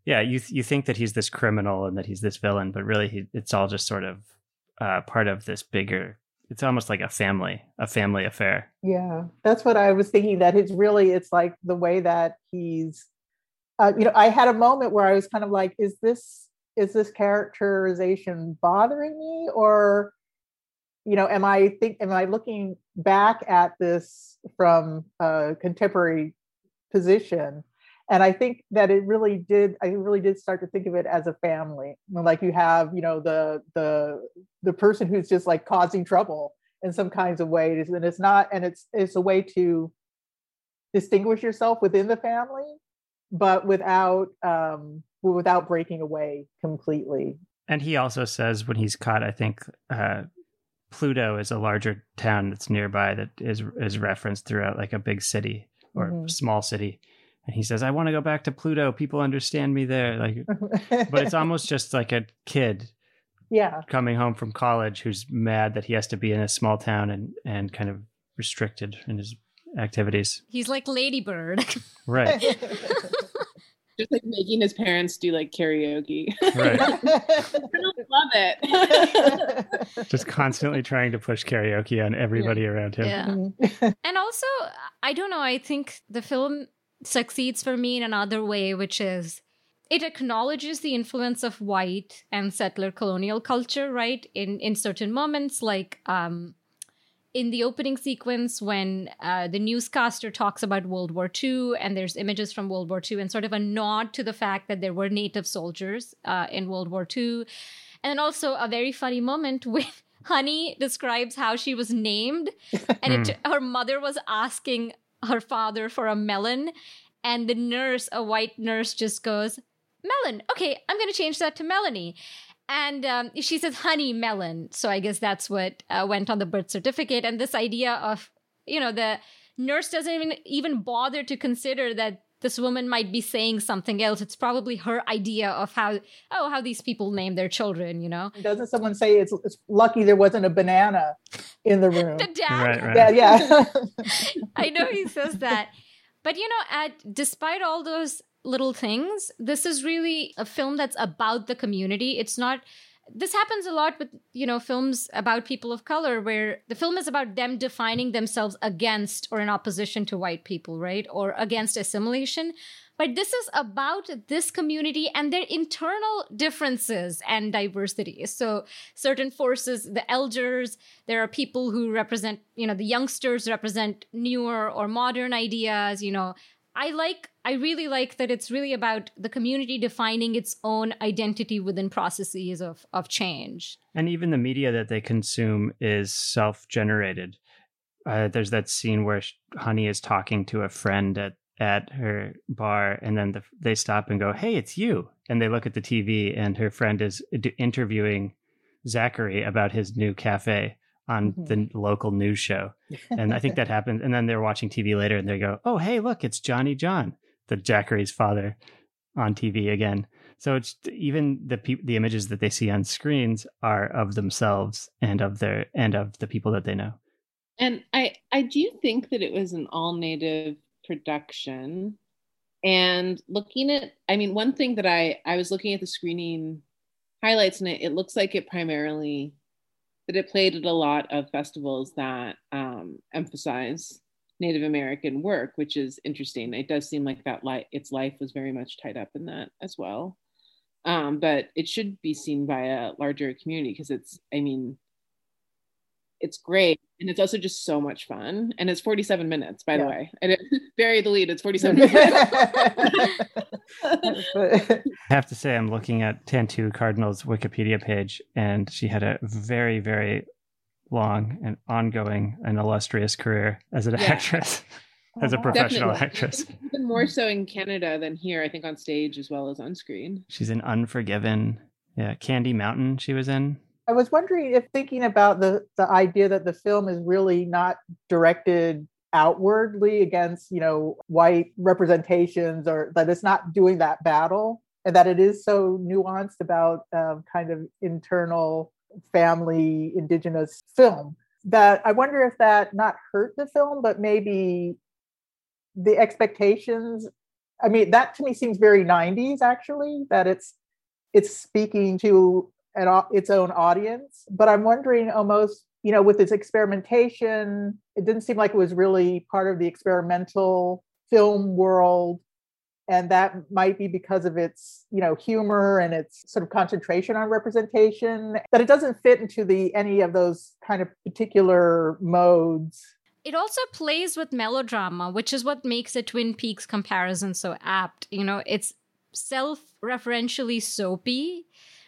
yeah, you you think that he's this criminal and that he's this villain, but really he, it's all just sort of uh, part of this bigger. It's almost like a family, a family affair. Yeah, that's what I was thinking. That it's really it's like the way that he's. Uh, you know, I had a moment where I was kind of like, "Is this is this characterization bothering me or you know am i think am i looking back at this from a contemporary position? And i think that it really did i really did start to think of it as a family. Like you have you know the the the person who's just like causing trouble in some kinds of ways. And it's not and it's it's a way to distinguish yourself within the family but without um without breaking away completely. And he also says when he's caught, I think uh, Pluto is a larger town that's nearby that is is referenced throughout like a big city or mm-hmm. small city. And he says, "I want to go back to Pluto. People understand me there." Like, but it's almost just like a kid, yeah, coming home from college who's mad that he has to be in a small town and and kind of restricted in his activities. He's like Lady Bird, right? just like making his parents do like karaoke. Right. Love it. just constantly trying to push karaoke on everybody yeah. around him. Yeah. Mm-hmm. and also, I don't know, I think the film succeeds for me in another way, which is it acknowledges the influence of white and settler colonial culture, right? In in certain moments, like um in the opening sequence when uh, the newscaster talks about World War II and there's images from World War II and sort of a nod to the fact that there were native soldiers uh, in World War II. And also a very funny moment when Honey describes how she was named and it, hmm. her mother was asking her father for a melon. And the nurse, a white nurse, just goes, Melon. Okay, I'm going to change that to Melanie and um, she says honey melon. So i guess that's what uh, went on the birth certificate. And this idea of you know the nurse doesn't even even bother to consider that this woman might be saying something else. It's probably her idea of how oh how these people name their children you know? Doesn't someone say it's, it's lucky there wasn't a banana in the room? The dad? Right, right. yeah yeah. I know he says that. But you know at despite all those little things. This is really a film that's about the community. It's not this happens a lot with you know films about people of color where the film is about them defining themselves against or in opposition to white people right or against assimilation but this is about this community and their internal differences and diversity so certain forces the elders there are people who represent you know the youngsters represent newer or modern ideas you know I like I really like that it's really about the community defining its own identity within processes of of change. And even the media that they consume is self-generated. Uh, there's that scene where Honey is talking to a friend at at her bar, and then the, they stop and go, "Hey, it's you!" And they look at the TV, and her friend is interviewing Zachary about his new cafe on mm-hmm. the local news show. And I think that happened. And then they're watching TV later and they go, oh, hey, look, it's Johnny John, the Zachary's father on TV again. So it's even the pe- the images that they see on screens are of themselves and of their and of the people that they know. And I I do think that it was an all native production. And looking at I mean one thing that I I was looking at the screening highlights and it, it looks like it primarily that it played at a lot of festivals that um, emphasize Native American work, which is interesting. It does seem like that li- its life was very much tied up in that as well. Um, but it should be seen by a larger community because it's, I mean, it's great and it's also just so much fun and it's 47 minutes by yeah. the way and it, bury the lead it's 47 minutes i have to say i'm looking at Tantoo Cardinal's wikipedia page and she had a very very long and ongoing and illustrious career as an yeah. actress oh, as a professional Definitely. actress. Even more so in Canada than here, I think on stage as well as on screen. She's in Unforgiven. Yeah, Candy Mountain. She was in. I was wondering if thinking about the the idea that the film is really not directed outwardly against you know white representations or that it's not doing that battle and that it is so nuanced about um, kind of internal family indigenous film that i wonder if that not hurt the film but maybe the expectations i mean that to me seems very 90s actually that it's it's speaking to an, au- its own audience but i'm wondering almost you know with its experimentation it didn't seem like it was really part of the experimental film world and that might be because of its you know humor and its sort of concentration on representation that it doesn't fit into the any of those kind of particular modes It also plays with melodrama, which is what makes a Twin Peaks comparison so apt. You know, it's self referentially soapy.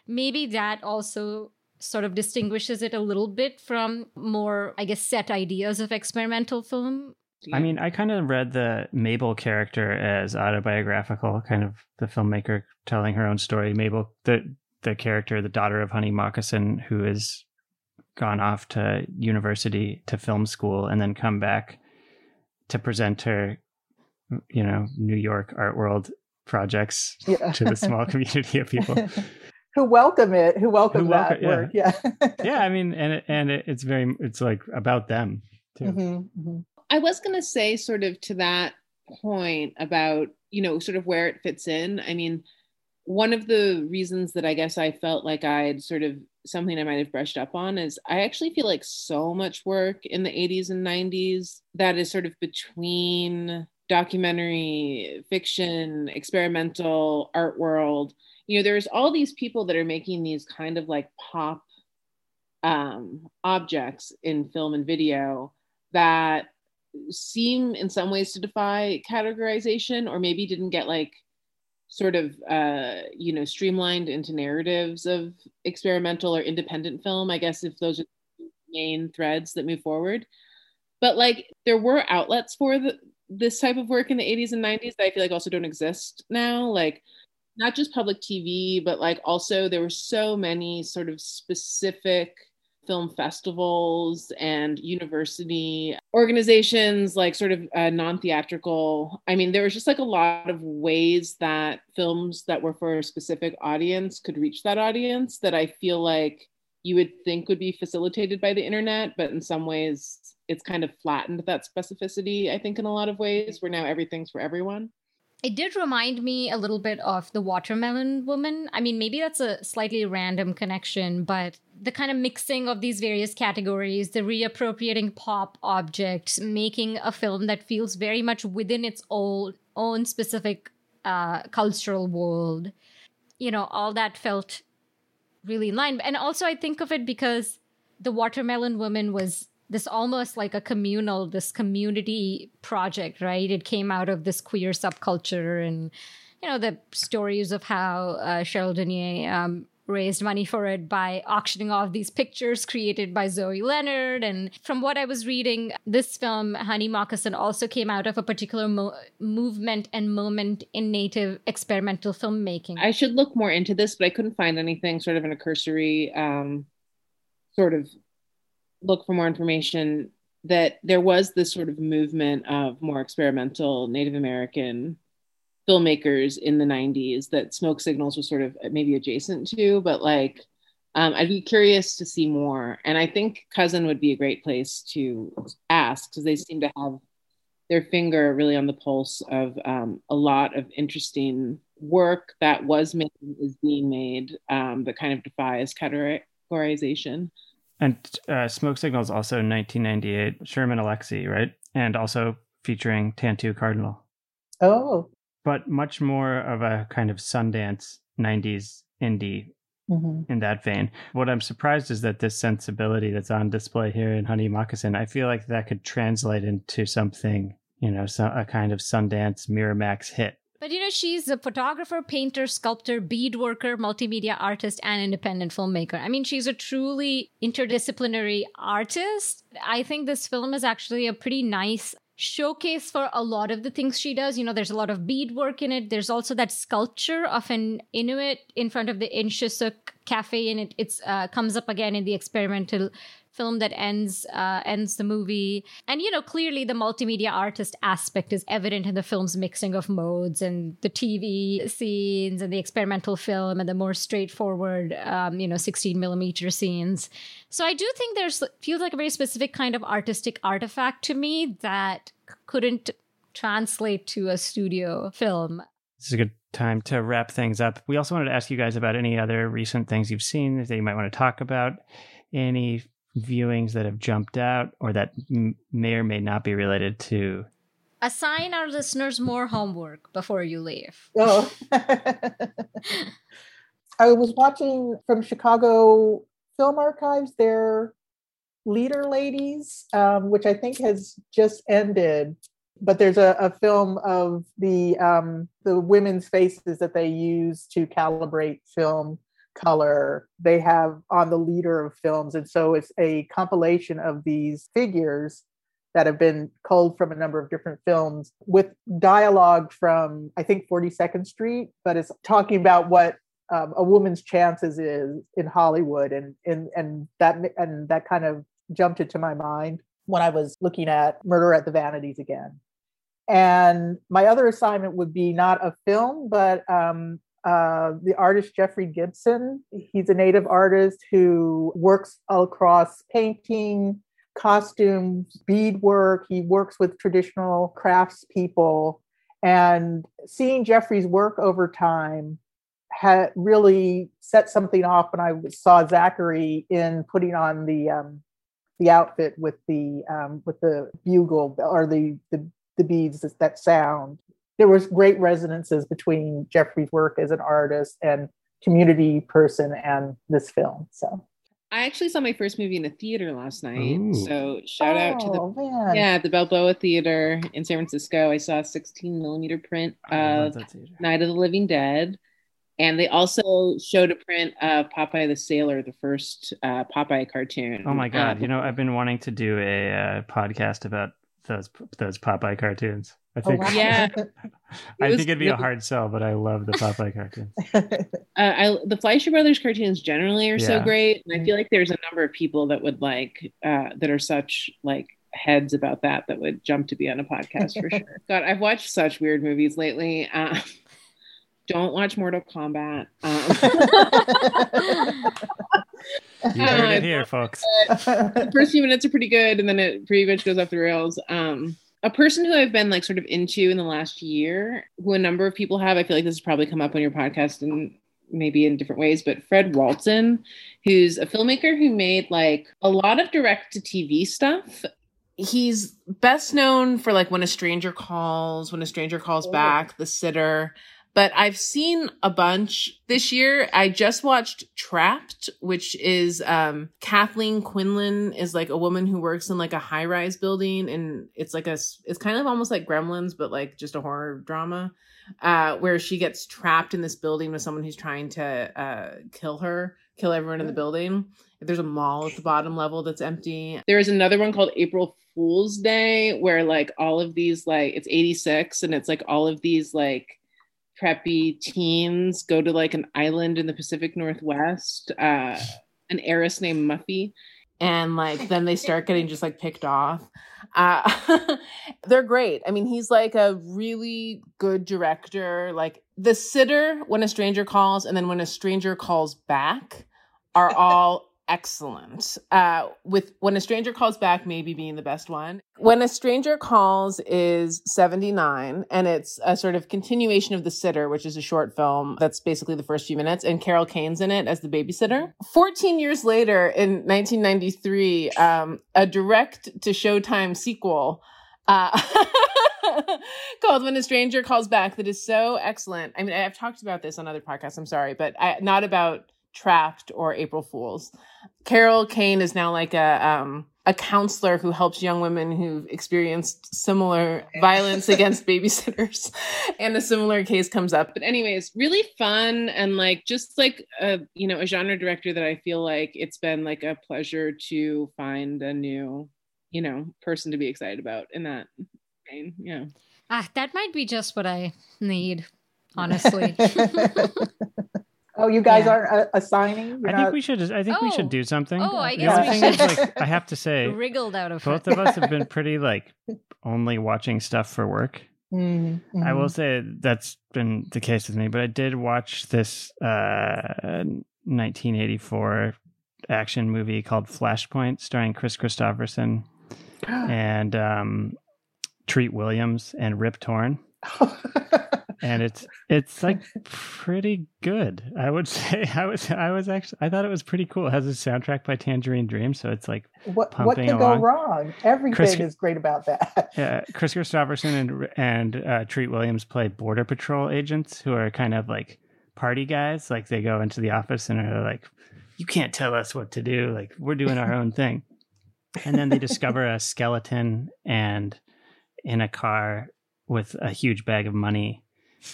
Maybe that also sort of distinguishes it a little bit from more, I guess, set ideas of experimental film. I mean, I kind of read the Mabel character as autobiographical, kind of the filmmaker telling her own story. Mabel, the the character, the daughter of Honey Moccasin, who has gone off to university to film school and then come back to present her, you know, New York art world projects Yeah. to the small community of people. who welcome it who welcome Who that yeah. work yeah yeah, I mean, and it, and it, it's very, it's like about them too. Mhm, mhm. I was going to say, sort of to that point about, you know, sort of where it fits in. I mean, one of the reasons that I guess I felt like I'd sort of something I might have brushed up on is I actually feel like so much work in the 80s and 90s that is sort of between documentary, fiction, experimental, art world. You know, there's all these people that are making these kind of like pop um, objects in film and video that seem in some ways to defy categorization or maybe didn't get like sort of uh you know streamlined into narratives of experimental or independent film. I guess if those are the main threads that move forward. But like there were outlets for the, this type of work in the 80s and 90s that i feel like also don't exist now. Like not just public tv but like also there were so many sort of specific film festivals and university organizations like sort of uh, non-theatrical. I mean there was just like a lot of ways that films that were for a specific audience could reach that audience that i feel like you would think would be facilitated by the internet but in some ways it's kind of flattened that specificity i think in a lot of ways where now everything's for everyone It did remind me a little bit of the watermelon woman. I mean, maybe that's a slightly random connection, but the kind of mixing of these various categories, the reappropriating pop objects, making a film that feels very much within its own own specific uh, cultural world. You know, all that felt really in line. And also, I think of it because the watermelon woman was this almost like a communal this community project right? It came out of this queer subculture and you know the stories of how uh, cheryl dunye um, raised money for it by auctioning off these pictures created by zoe leonard. And from what i was reading this film honey moccasin also came out of a particular mo- movement and moment in native experimental filmmaking. I should look more into this, but I couldn't find anything sort of in a cursory um, sort of look for more information that there was this sort of movement of more experimental Native American filmmakers in the 90s that Smoke Signals was sort of maybe adjacent to, but like um, I'd be curious to see more. And I think Cousin would be a great place to ask because they seem to have their finger really on the pulse of um, a lot of interesting work that was made is being made um, that kind of defies categorization. And uh, Smoke Signals also 1998, Sherman Alexie, right? And also featuring Tantoo Cardinal, oh but much more of a kind of Sundance 90s indie mhm. in that vein. What I'm surprised is that this sensibility that's on display here in Honey Moccasin, I feel like that could translate into something, you know, so, a kind of Sundance Miramax hit. But you know, she's a photographer, painter, sculptor, bead worker, multimedia artist, and independent filmmaker. I mean, she's a truly interdisciplinary artist. I think this film is actually a pretty nice showcase for a lot of the things she does. You know, there's a lot of bead work in it. There's also that sculpture of an Inuit in front of the Inukshuk cafe, and it it's uh, comes up again in the experimental film that ends uh, ends the movie. And you know, clearly the multimedia artist aspect is evident in the film's mixing of modes and the TV scenes and the experimental film and the more straightforward, um, you know, 16 millimeter scenes. So I do think there's feels like a very specific kind of artistic artifact to me that couldn't translate to a studio film. This is a good time to wrap things up. We also wanted to ask you guys about any other recent things you've seen that you might want to talk about. Any viewings that have jumped out or that m- may or may not be related to assign our listeners more homework before you leave. Oh. I was watching from chicago film archives their leader ladies um, which i think has just ended but there's a, a film of the um, the women's faces that they use to calibrate film color they have on the leader of films. And so it's a compilation of these figures that have been culled from a number of different films with dialogue from, I think, 42nd Street, but it's talking about what um, a woman's chances is in Hollywood. And, and, and, that, and that kind of jumped into my mind when I was looking at Murder at the Vanities again. And my other assignment would be not a film, but um, uh, the artist Jeffrey Gibson. He's a native artist who works across painting, costumes, beadwork. He works with traditional craftspeople. And seeing Jeffrey's work over time had really set something off when I saw Zachary in putting on the um, the outfit with the um, with the bugle or the the, the beads that sound there was great resonances between Jeffrey's work as an artist and community person and this film. So I actually saw my first movie in a theater last night. Ooh. So shout oh, out to the oh, man. yeah the Balboa Theater in San Francisco. I saw a 16 millimeter print of Night of the Living Dead, and they also showed a print of Popeye the Sailor, the first uh, Popeye cartoon. Oh my god! Um, you know I've been wanting to do a uh, podcast about those those Popeye cartoons. I think. Oh, wow. Yeah. I think it'd be a hard sell, but I love the Popeye cartoons. uh, I, the Fleischer Brothers cartoons generally are yeah. so great, and I feel like there's a number of people that would like uh, that are such like heads about that that would jump to be on a podcast for sure. God, I've watched such weird movies lately. Uh, don't watch Mortal Kombat. Um, you heard it here, folks. the first few minutes are pretty good, and then it pretty much goes off the rails. Um, a person who I've been like sort of into in the last year, who a number of people have, I feel like this has probably come up on your podcast and maybe in different ways, but Fred Walton, who's a filmmaker who made like a lot of direct to TV stuff. He's best known for like When a Stranger Calls, When a Stranger Calls oh. Back, The Sitter but I've seen a bunch this year. I just watched Trapped, which is um, Kathleen Quinlan is like a woman who works in like a high rise building, and it's like a it's kind of almost like Gremlins, but like just a horror drama. Uh, where she gets trapped in this building with someone who's trying to uh, kill her, kill everyone in the building. There's a mall at the bottom level that's empty. There is another one called April Fool's Day, where like all of these like it's 86 and it's like all of these like preppy teens go to like an island in the Pacific Northwest, uh, an heiress named Muffy, and like then they start getting just like picked off. Uh, they're great. I mean, he's like a really good director. Like The Sitter, When a Stranger Calls, and then When a Stranger Calls Back are all excellent. Uh, with When a Stranger Calls Back, maybe being the best one. When a Stranger Calls is 79, and it's a sort of continuation of The Sitter, which is a short film that's basically the first few minutes, and Carol Kane's in it as the babysitter. 14 years later, in 1993, um, a direct to Showtime sequel. Uh, called When a Stranger Calls Back that is so excellent. I mean, I've talked about this on other podcasts, I'm sorry, but I, not about Trapped or April Fools. Carol Kane is now like a um, a counselor who helps young women who've experienced similar violence against babysitters and a similar case comes up but anyways really fun and like just like a you know a genre director that i feel like it's been like a pleasure to find a new you know person to be excited about in that campaign. Yeah. Ah, that might be just what I need, honestly. oh, you guys Yeah. aren't uh, assigning? You're I not- think we should. I think we Oh. should do something. Oh, I guess only we should. like, I have to say, Wriggled out of both it. of us have been pretty like only watching stuff for work. Mhm, I will say that's been the case with me, but I did watch this uh, 1984 action movie called Flashpoint, starring Kris Kristofferson and um, Treat Williams and Rip Torn, and it's it's like pretty good. I would say I was I was actually I thought it was pretty cool. It has a soundtrack by Tangerine Dream, so it's like what what could along. go wrong? Everything Chris- is great about that. Yeah, Kris Kristofferson and and uh, Treat Williams play border patrol agents who are kind of like party guys. Like they go into the office and are like, "You can't tell us what to do. Like we're doing our own thing." And then they discover a skeleton and in a car with a huge bag of money,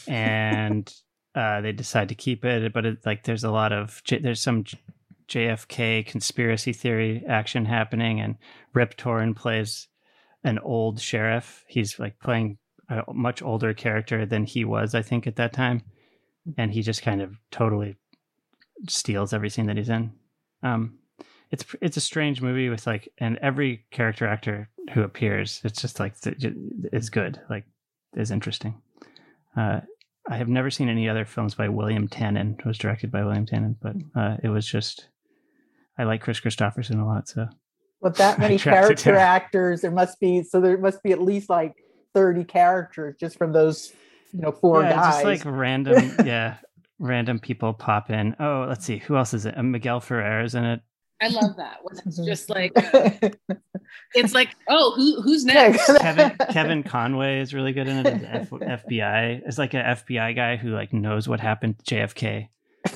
and uh, they decide to keep it. But it, like, there's a lot of J- there's some J- JFK conspiracy theory action happening, and Rip Torn plays an old sheriff. He's like playing a much older character than he was, I think, at that time, and he just kind of totally steals every scene that he's in. Um, it's it's a strange movie with like, and every character actor who appears, it's just like it's good, like is interesting. Uh, I have never seen any other films by William Tannen. It was directed by William Tannen, but uh, it was just I like Kris Kristofferson a lot, so With that many I tracked it character actors, there must be so there must be at least like thirty characters just from those, you know, four yeah, guys. just like random, yeah, random people pop in. Oh, let's see, who else is it? Uh, Miguel Ferrer is in it. I love that when it's just like it's like, oh, who who's next? Kevin Kevin Conway is really good in it. F- FBI is like an FBI guy who like knows what happened to JFK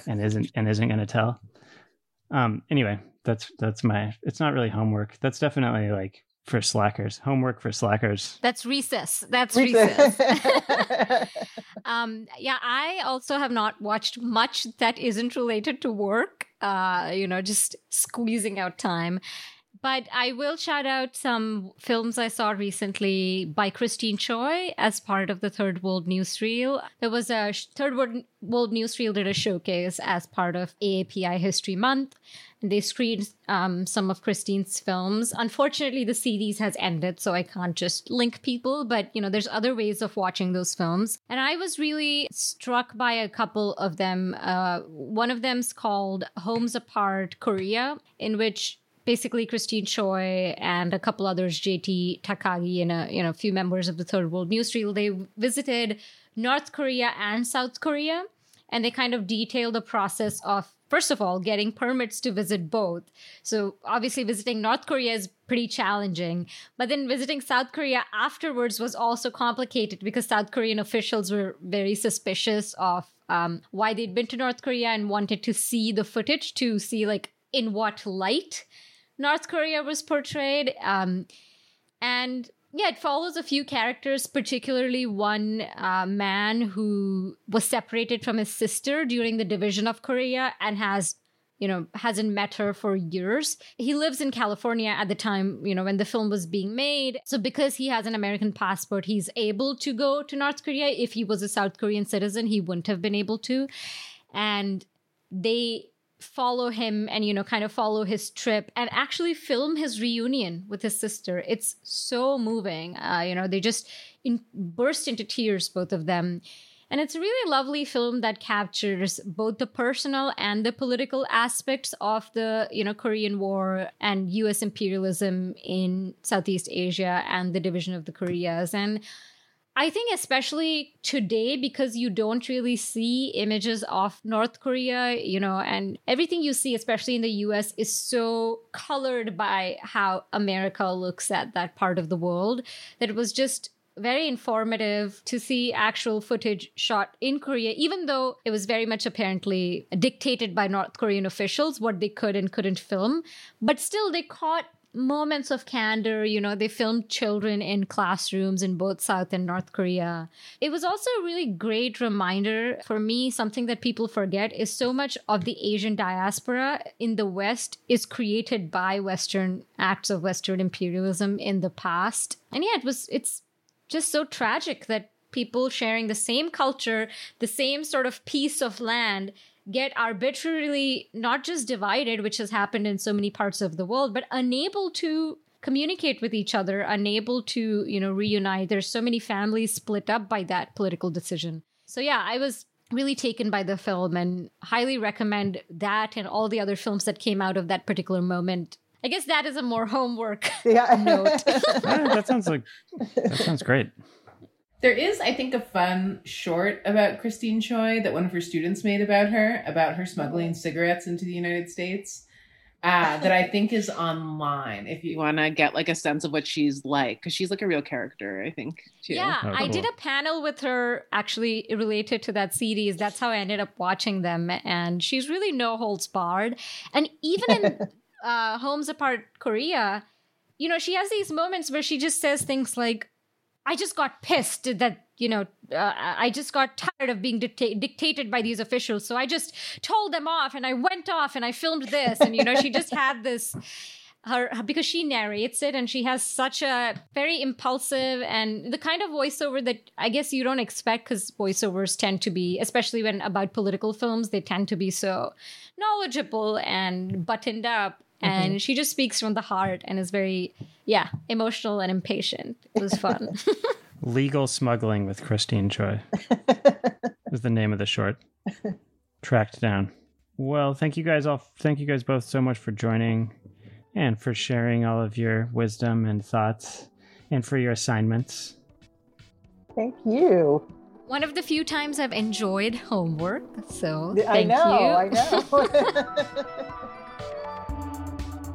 and isn't and isn't going to tell. Um. Anyway, that's that's my. It's not really homework. That's definitely like for slackers. Homework for slackers. That's recess. That's recess. Recess. um, yeah, I also have not watched much that isn't related to work. Uh, you know, just squeezing out time. But I will shout out some films I saw recently by Christine Choy as part of the Third World Newsreel. There was a Third World, Newsreel did a showcase as part of AAPI History Month. And they screened um, some of Christine's films. Unfortunately, the series has ended, so I can't just link people. But you know, there's other ways of watching those films. And I was really struck by a couple of them. Uh, one of them's called Homes Apart Korea, in which basically Christine Choy and a couple others, JT Takagi and a you know few members of the Third World Newsreel, they visited North Korea and South Korea, and they kind of detail the process of first of all getting permits to visit both. So obviously visiting North Korea is pretty challenging, but then visiting South Korea afterwards was also complicated because South Korean officials were very suspicious of um, why they'd been to North Korea and wanted to see the footage to see like in what light North Korea was portrayed. Um, and yeah, it follows a few characters, particularly one uh, man who was separated from his sister during the division of Korea and has, you know, hasn't met her for years. He lives in California at the time, you know, when the film was being made. So because he has an American passport, he's able to go to North Korea. If he was a South Korean citizen, he wouldn't have been able to. And they follow him and you know kind of follow his trip and actually film his reunion with his sister. It's so moving. Uh, you know they just in, burst into tears both of them. And it's a really lovely film that captures both the personal and the political aspects of the you know korean war and us imperialism in southeast asia and the division of the koreas. And I think especially today because you don't really see images of North Korea, you know, and everything you see, especially in the US, is so colored by how America looks at that part of the world that it was just very informative to see actual footage shot in Korea, even though it was very much apparently dictated by North Korean officials what they could and couldn't film. But still, they caught moments of candor. You know, they filmed children in classrooms in both South and North Korea. It was also a really great reminder for me, something that people forget is so much of the Asian diaspora in the West is created by Western acts of Western imperialism in the past. And yeah, it was, it's, just so tragic that people sharing the same culture, the same sort of piece of land get arbitrarily not just divided, which has happened in so many parts of the world, but unable to communicate with each other, unable to, you know, reunite. There's so many families split up by that political decision. So yeah, I was really taken by the film and highly recommend that and all the other films that came out of that particular moment. I guess that is a more homework Yeah. note. Yeah, that sounds like that sounds great. There is, I think, a fun short about Christine Choy that one of her students made about her, about her smuggling cigarettes into the United States. Uh, that I think is online. If you you want to get like a sense of what she's like, because she's like a real character, I think. Too. Yeah, Oh, I did a panel with her actually related to that series. That's how I ended up watching them. And she's really no holds barred. And even in uh, Homes Apart Korea, you know, she has these moments where she just says things like, I just got pissed that, you know, uh, I just got tired of being dicta- dictated by these officials. So I just told them off and I went off and I filmed this. And, you know, she just had this her because she narrates it and she has such a very impulsive and the kind of voiceover that I guess you don't expect because voiceovers tend to be, especially when about political films, they tend to be so knowledgeable and buttoned up. Mm-hmm. And she just speaks from the heart and is very, yeah, emotional and impatient. It was fun. Legal smuggling with Christine Choy is the name of the short. Tracked down. Well, thank you guys all. Thank you guys both so much for joining and for sharing all of your wisdom and thoughts and for your assignments. Thank you. One of the few times I've enjoyed homework. So I thank know. you. I know.